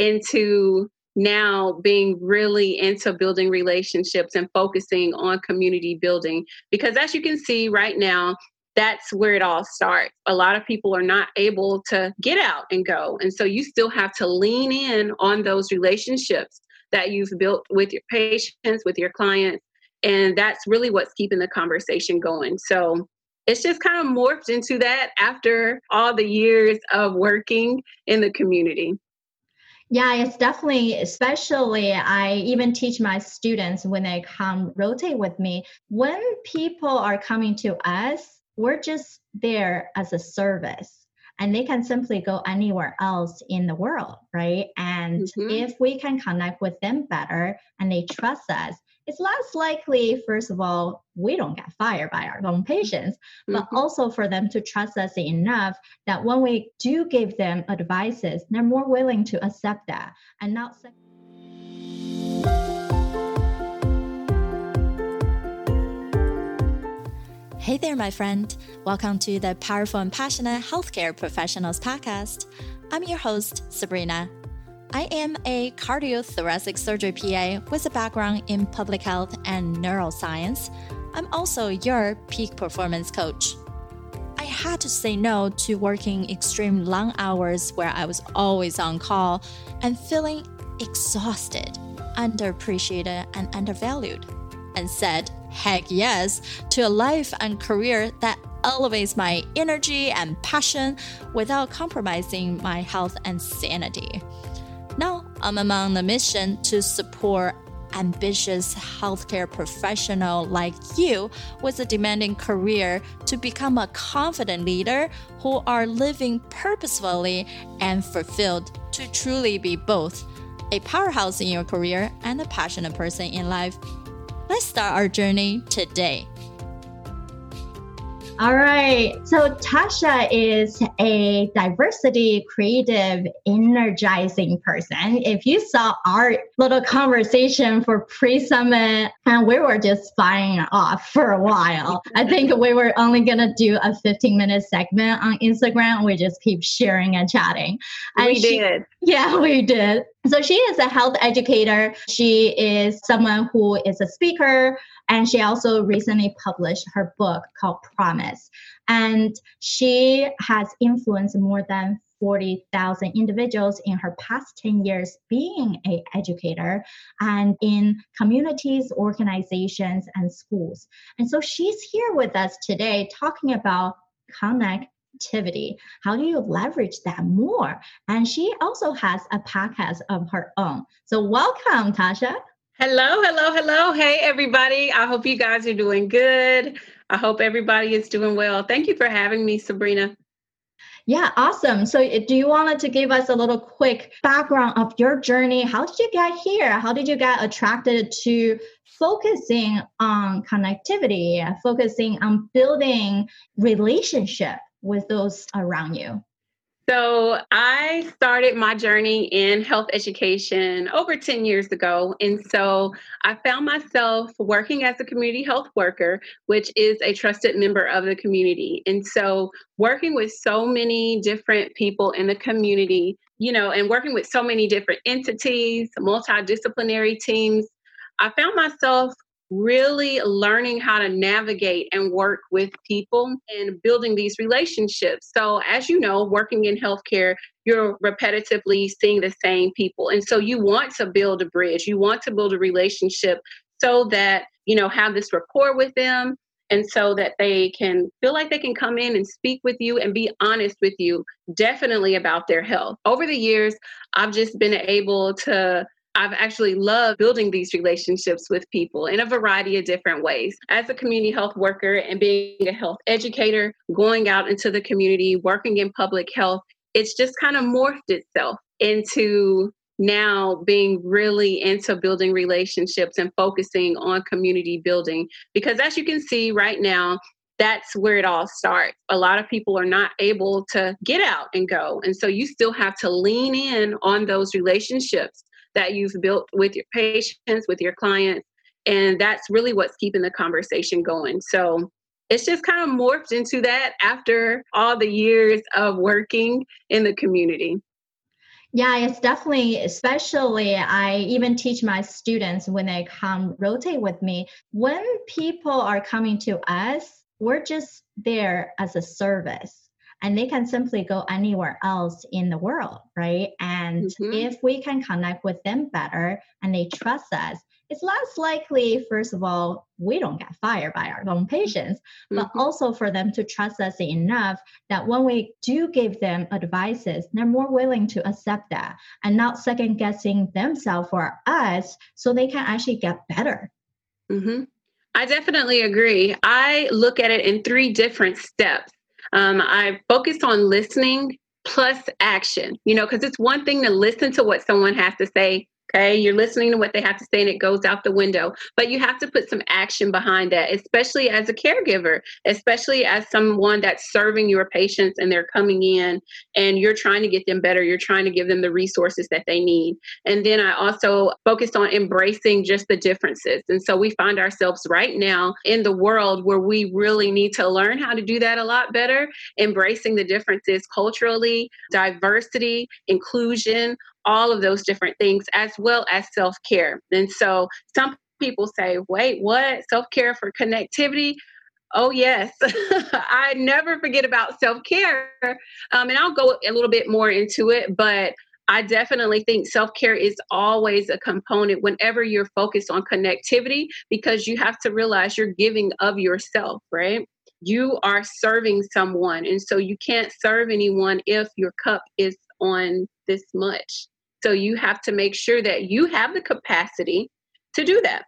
into now being really into building relationships and focusing on community building. Because as you can see right now, that's where it all starts. A lot of people are not able to get out and go. And so you still have to lean in on those relationships that you've built with your patients, with your clients. And that's really what's keeping the conversation going. So it's just kind of morphed into that after all the years of working in the community. Yeah, it's definitely, especially I even teach my students when they come rotate with me. When people are coming to us, we're just there as a service and they can simply go anywhere else in the world, right? And mm-hmm. if we can connect with them better and they trust us, it's less likely, first of all, we don't get fired by our own patients, but mm-hmm. also for them to trust us enough that when we do give them advices, they're more willing to accept that and not say, Hey there, my friend. Welcome to the Powerful and Passionate Healthcare Professionals Podcast. I'm your host, Sabrina. I am a cardiothoracic surgery PA with a background in public health and neuroscience. I'm also your peak performance coach. I had to say no to working extreme long hours where I was always on call and feeling exhausted, underappreciated, and undervalued, and said heck yes to a life and career that elevates my energy and passion without compromising my health and sanity. Now, I'm among the mission to support ambitious healthcare professional like you with a demanding career to become a confident leader who are living purposefully and fulfilled to truly be both a powerhouse in your career and a passionate person in life Let's start our journey today. All right. So Tasha is a diversity, creative, energizing person. If you saw our little conversation for pre-summit, and we were just firing off for a while. I think we were only gonna do a 15 minute segment on Instagram. We just keep sharing and chatting. And we she, did. Yeah, we did. So she is a health educator. She is someone who is a speaker, and she also recently published her book called Promise. And she has influenced more than 40,000 individuals in her past 10 years being an educator and in communities, organizations, and schools. And so she's here with us today talking about connect activity. How do you leverage that more? And she also has a podcast of her own. So, welcome, Tasha. Hello, hello, hello. Hey, everybody. I hope you guys are doing good. I hope everybody is doing well. Thank you for having me, Sabrina. Yeah, awesome. So, uh, do you want to give us a little quick background of your journey? How did you get here? How did you get attracted to focusing on connectivity, focusing on building relationship with those around you? So, I started my journey in health education over 10 years ago. And so, I found myself working as a community health worker, which is a trusted member of the community. And so, working with so many different people in the community, you know, and working with so many different entities, multidisciplinary teams, I found myself really learning how to navigate and work with people and building these relationships. So, as you know, working in healthcare, you're repetitively seeing the same people. And so, you want to build a bridge, you want to build a relationship so that, you know, have this rapport with them. And so that they can feel like they can come in and speak with you and be honest with you, definitely about their health. Over the years, I've just been able to I've actually loved building these relationships with people in a variety of different ways. As a community health worker and being a health educator, going out into the community, working in public health, it's just kind of morphed itself into now being really into building relationships and focusing on community building. Because as you can see right now, that's where it all starts. A lot of people are not able to get out and go. And so you still have to lean in on those relationships that you've built with your patients, with your clients. And that's really what's keeping the conversation going. So it's just kind of morphed into that after all the years of working in the community. Yeah, it's definitely, especially I even teach my students when they come rotate with me. When people are coming to us, we're just there as a service and they can simply go anywhere else in the world, right? And mm-hmm. if we can connect with them better and they trust us, it's less likely, first of all, we don't get fired by our own patients, but mm-hmm. also for them to trust us enough that when we do give them advices, they're more willing to accept that and not second guessing themselves or us so they can actually get better. Mm-hmm. I definitely agree. I look at it in three different steps. Um, I focus on listening plus action, you know, because it's one thing to listen to what someone has to say Okay, you're listening to what they have to say and it goes out the window. But you have to put some action behind that, especially as a caregiver, especially as someone that's serving your patients and they're coming in and you're trying to get them better. You're trying to give them the resources that they need. And then I also focused on embracing just the differences. And so we find ourselves right now in the world where we really need to learn how to do that a lot better, embracing the differences culturally, diversity, inclusion, all of those different things as well as self care. And so some people say, wait, what? Self care for connectivity? Oh, yes. I never forget about self care. Um, and I'll go a little bit more into it, but I definitely think self care is always a component whenever you're focused on connectivity because you have to realize you're giving of yourself, right? You are serving someone. And so you can't serve anyone if your cup is on this much. So you have to make sure that you have the capacity to do that.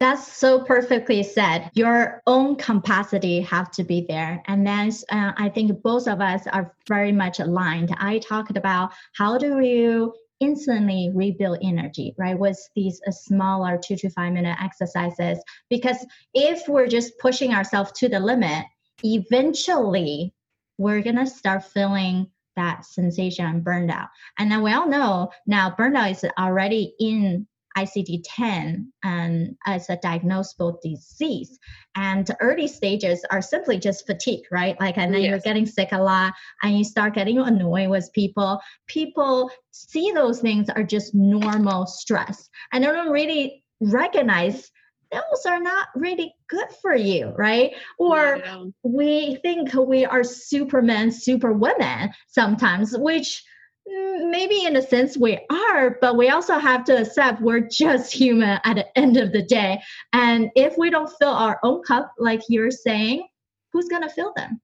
That's so perfectly said. Your own capacity have to be there, and then uh, I think both of us are very much aligned. I talked about how do you instantly rebuild energy, right? With these uh, smaller two to five minute exercises, because if we're just pushing ourselves to the limit, eventually we're gonna start feeling that sensation and burnout. And then we all know now burnout is already in ICD-10 and as a diagnosable disease. And early stages are simply just fatigue, right? Like, and then yes. you're getting sick a lot and you start getting annoyed with people. People see those things are just normal stress and they don't really recognize those are not really good for you, right? Or yeah. we think we are supermen, superwomen sometimes, which mm, maybe in a sense we are, but we also have to accept we're just human at the end of the day. And if we don't fill our own cup, like you're saying, who's going to fill them?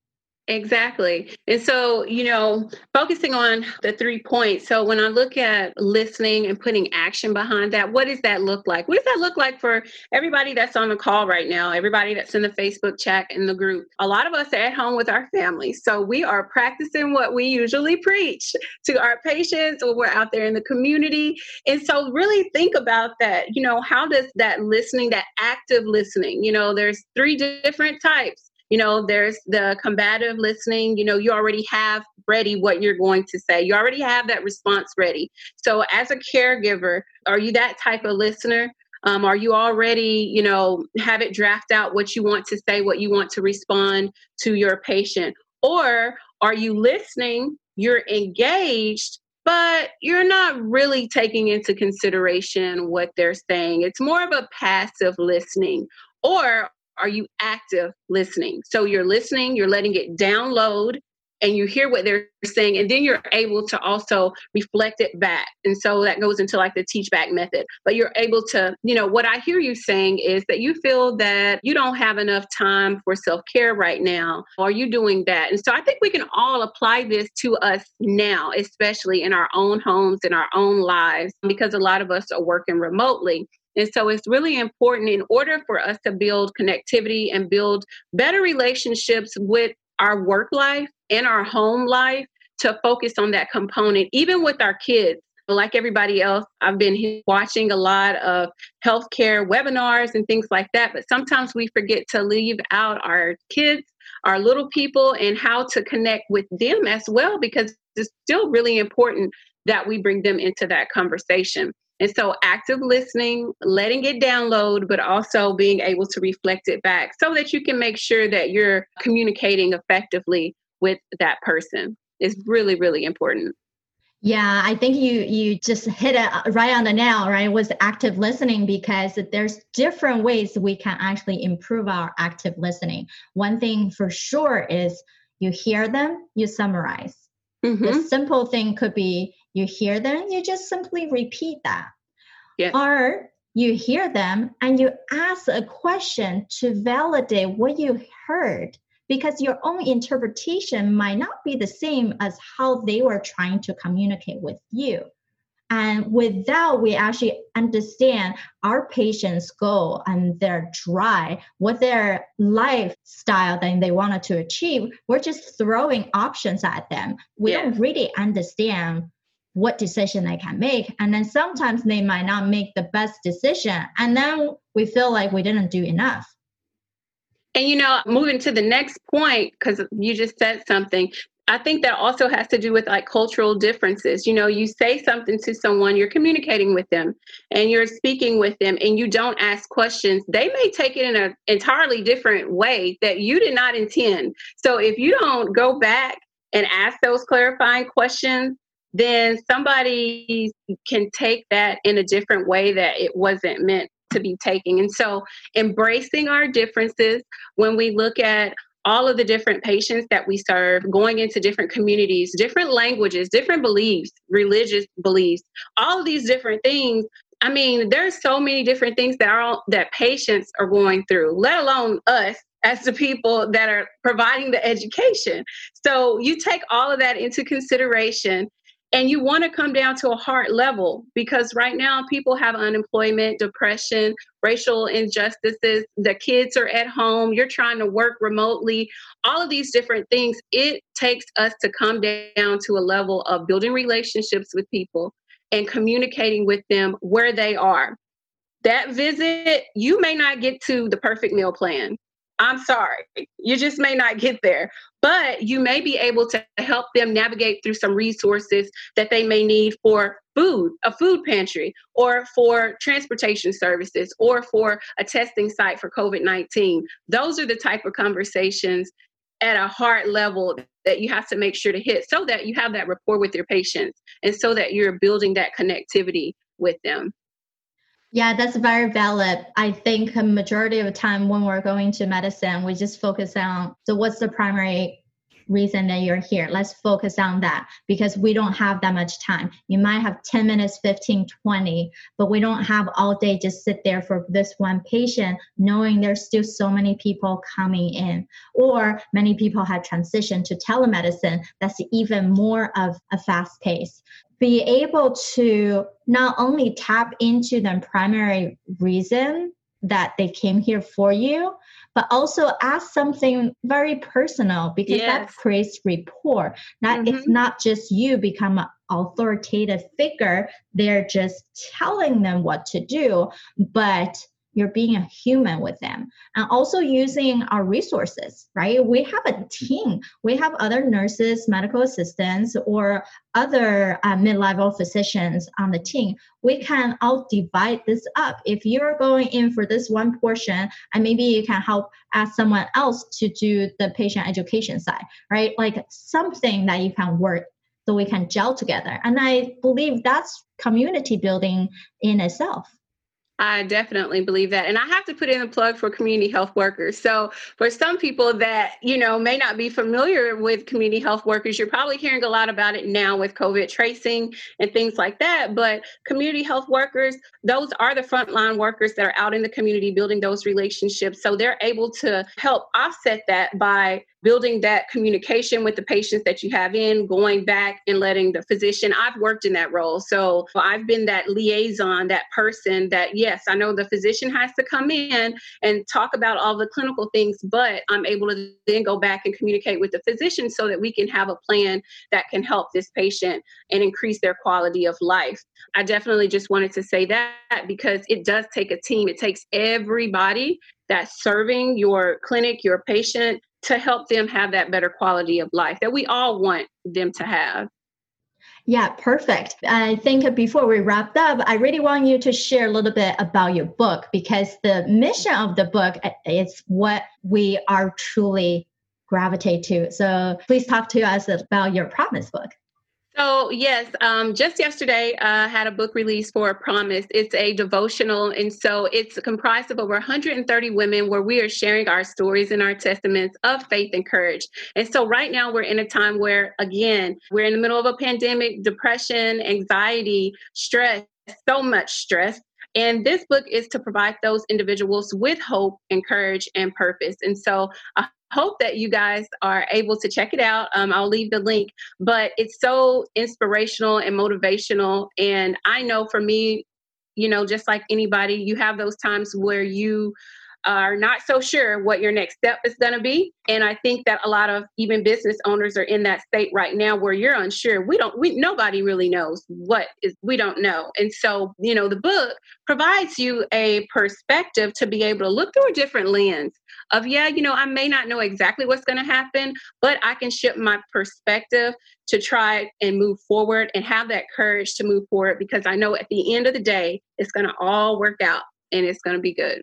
Exactly. And so, you know, focusing on the three points. So, when I look at listening and putting action behind that, what does that look like? What does that look like for everybody that's on the call right now, everybody that's in the Facebook chat in the group? A lot of us are at home with our families. So, we are practicing what we usually preach to our patients or we're out there in the community. And so, really think about that. You know, how does that listening, that active listening, you know, there's three different types you know there's the combative listening you know you already have ready what you're going to say. You already have that response ready. So as a caregiver are you that type of listener? Um, are you already you know have it draft out what you want to say what you want to respond to your patient? Or are you listening you're engaged but you're not really taking into consideration what they're saying. It's more of a passive listening. Or are you active listening? So you're listening, you're letting it download, and you hear what they're saying, and then you're able to also reflect it back. And so that goes into like the teach back method. But you're able to, you know, what I hear you saying is that you feel that you don't have enough time for self care right now. Are you doing that? And so I think we can all apply this to us now, especially in our own homes, in our own lives, because a lot of us are working remotely. And so it's really important in order for us to build connectivity and build better relationships with our work life and our home life to focus on that component, even with our kids. Like everybody else, I've been watching a lot of healthcare webinars and things like that, but sometimes we forget to leave out our kids, our little people, and how to connect with them as well, because it's still really important that we bring them into that conversation. And so active listening, letting it download, but also being able to reflect it back so that you can make sure that you're communicating effectively with that person is really, really important. Yeah, I think you you just hit it right on the nail, right? Was active listening because there's different ways we can actually improve our active listening. One thing for sure is you hear them, you summarize. Mm-hmm. The simple thing could be you hear them, you just simply repeat that. Yeah. Or you hear them and you ask a question to validate what you heard because your own interpretation might not be the same as how they were trying to communicate with you. And with that, we actually understand our patient's goal and their drive, what their lifestyle that they wanted to achieve. We're just throwing options at them. We yeah. don't really understand what decision they can make. And then sometimes they might not make the best decision. And then we feel like we didn't do enough. And you know, moving to the next point, because you just said something, I think that also has to do with like cultural differences. You know, you say something to someone, you're communicating with them and you're speaking with them and you don't ask questions, they may take it in an entirely different way that you did not intend. So if you don't go back and ask those clarifying questions, then somebody can take that in a different way that it wasn't meant to be taking. And so, embracing our differences when we look at all of the different patients that we serve, going into different communities, different languages, different beliefs, religious beliefs, all these different things. I mean, there's so many different things that are that patients are going through, let alone us as the people that are providing the education. So you take all of that into consideration and you want to come down to a heart level because right now people have unemployment, depression, racial injustices, the kids are at home, you're trying to work remotely, all of these different things. It takes us to come down to a level of building relationships with people and communicating with them where they are. That visit, you may not get to the perfect meal plan. I'm sorry, you just may not get there, but you may be able to help them navigate through some resources that they may need for food, a food pantry, or for transportation services, or for a testing site for COVID 19. Those are the type of conversations at a heart level that you have to make sure to hit so that you have that rapport with your patients and so that you're building that connectivity with them. Yeah, that's very valid. I think a majority of the time when we're going to medicine, we just focus on so what's the primary reason that you're here? Let's focus on that because we don't have that much time. You might have 10 minutes, 15, 20, but we don't have all day just sit there for this one patient, knowing there's still so many people coming in. Or many people have transitioned to telemedicine. That's even more of a fast pace be able to not only tap into the primary reason that they came here for you, but also ask something very personal because yes. that creates rapport. That mm-hmm. it's not just you become an authoritative figure, they're just telling them what to do, but you're being a human with them. And also using our resources right? We have a team. We have other nurses medical assistants or other uh, mid-level physicians on the team. We can all divide this up. If you're going in for this one portion and maybe you can help ask someone else to do the patient education side right? Like something that you can work so we can gel together. And i believe that's community building in itself I definitely believe that. And I have to put in a plug for community health workers. So, for some people that, you know, may not be familiar with community health workers, you're probably hearing a lot about it now with COVID tracing and things like that. But community health workers, those are the frontline workers that are out in the community building those relationships. So, they're able to help offset that by building that communication with the patients that you have in, going back and letting the physician, I've worked in that role. So I've been that liaison, that person that, yes, I know the physician has to come in and talk about all the clinical things, but I'm able to then go back and communicate with the physician so that we can have a plan that can help this patient and increase their quality of life. I definitely just wanted to say that because it does take a team, it takes everybody that's serving your clinic, your patient, to help them have that better quality of life that we all want them to have. Yeah, perfect. I think before we wrap up, I really want you to share a little bit about your book because the mission of the book uh, is what we are truly gravitate to. So please talk to us about your promise book. So, yes, um, just yesterday I uh, had a book release for Promise. It's a devotional. And so it's comprised of over 130 women where we are sharing our stories and our testaments of faith and courage. And so, right now, we're in a time where, again, we're in the middle of a pandemic, depression, anxiety, stress, so much stress. And this book is to provide those individuals with hope and courage and purpose. And so I hope that you guys are able to check it out. Um, I'll leave the link, but it's so inspirational and motivational. And I know for me, you know, just like anybody, you have those times where you are not so sure what your next step is going to be. And i think that a lot of even business owners are in that state right now where you're unsure. We don't we nobody really knows what is we don't know. And so you know the book provides you a perspective to be able to look through a different lens of yeah you know i may not know exactly what's going to happen but i can shift my perspective to try and move forward and have that courage to move forward because i know at the end of the day it's going to all work out and it's going to be good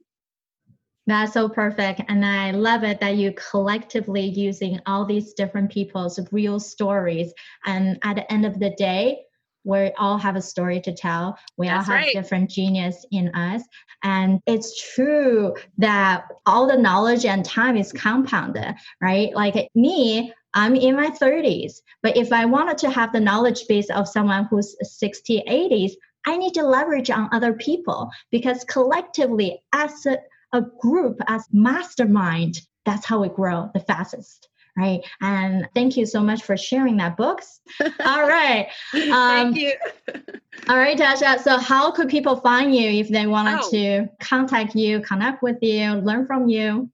that's so perfect. And I love it that you collectively using all these different people's real stories. And at the end of the day, we all have a story to tell. We That's all have right. different genius in us. And it's true that all the knowledge and time is compounded, right? Like me, I'm in my 30s. But if I wanted to have the knowledge base of someone who's 60, 80s, I need to leverage on other people because collectively, as a a group as mastermind, that's how we grow the fastest. Right. And thank you so much for sharing that books. All right. Um, thank you. all right, Tasha. So how could people find you if they wanted oh. to contact you, connect with you, learn from you?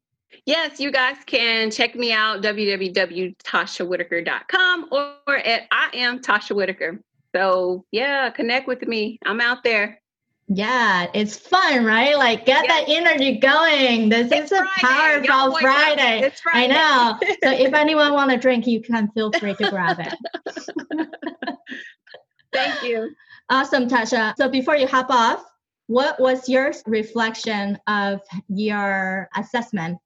Yes, you guys can check me out www.tashawhitaker.com or at I am Tasha Whitaker. So yeah, connect with me. I'm out there. Yeah, it's fun, right? Like get that energy going. This it's is a Friday. powerful Friday. It's Friday. I know. so if anyone want to drink, you can feel free to grab it. Thank you. Awesome, Tasha. So before you hop off, what was your reflection of your assessment?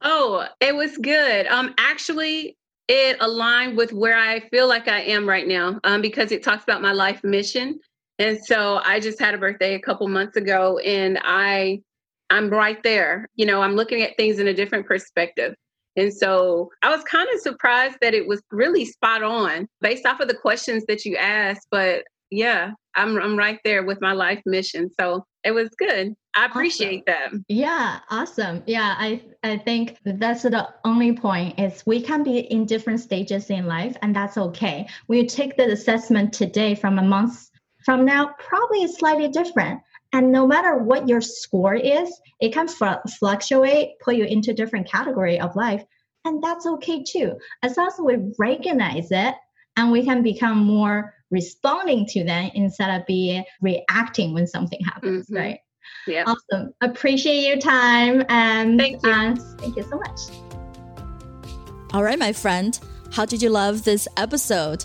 Oh, it was good. Um, actually, it aligned with where I feel like I am right now. Um, because it talks about my life mission and so I just had a birthday a couple months ago and I I'm right there. You know, I'm looking at things in a different perspective. And so I was kind of surprised that it was really spot on based off of the questions that you asked. But yeah, I'm I'm right there with my life mission. So it was good. I appreciate awesome. that. Yeah, awesome. Yeah, I I think that's the only point is we can be in different stages in life and that's okay. We take the assessment today from a month from now probably is slightly different. And no matter what your score is, it can fl- fluctuate, put you into different category of life. And that's okay too. As long as we recognize it and we can become more responding to them instead of be reacting when something happens, mm-hmm. right? Yeah. Awesome. Appreciate your time and thank you. Uh, thank you so much. All right, my friend. How did you love this episode?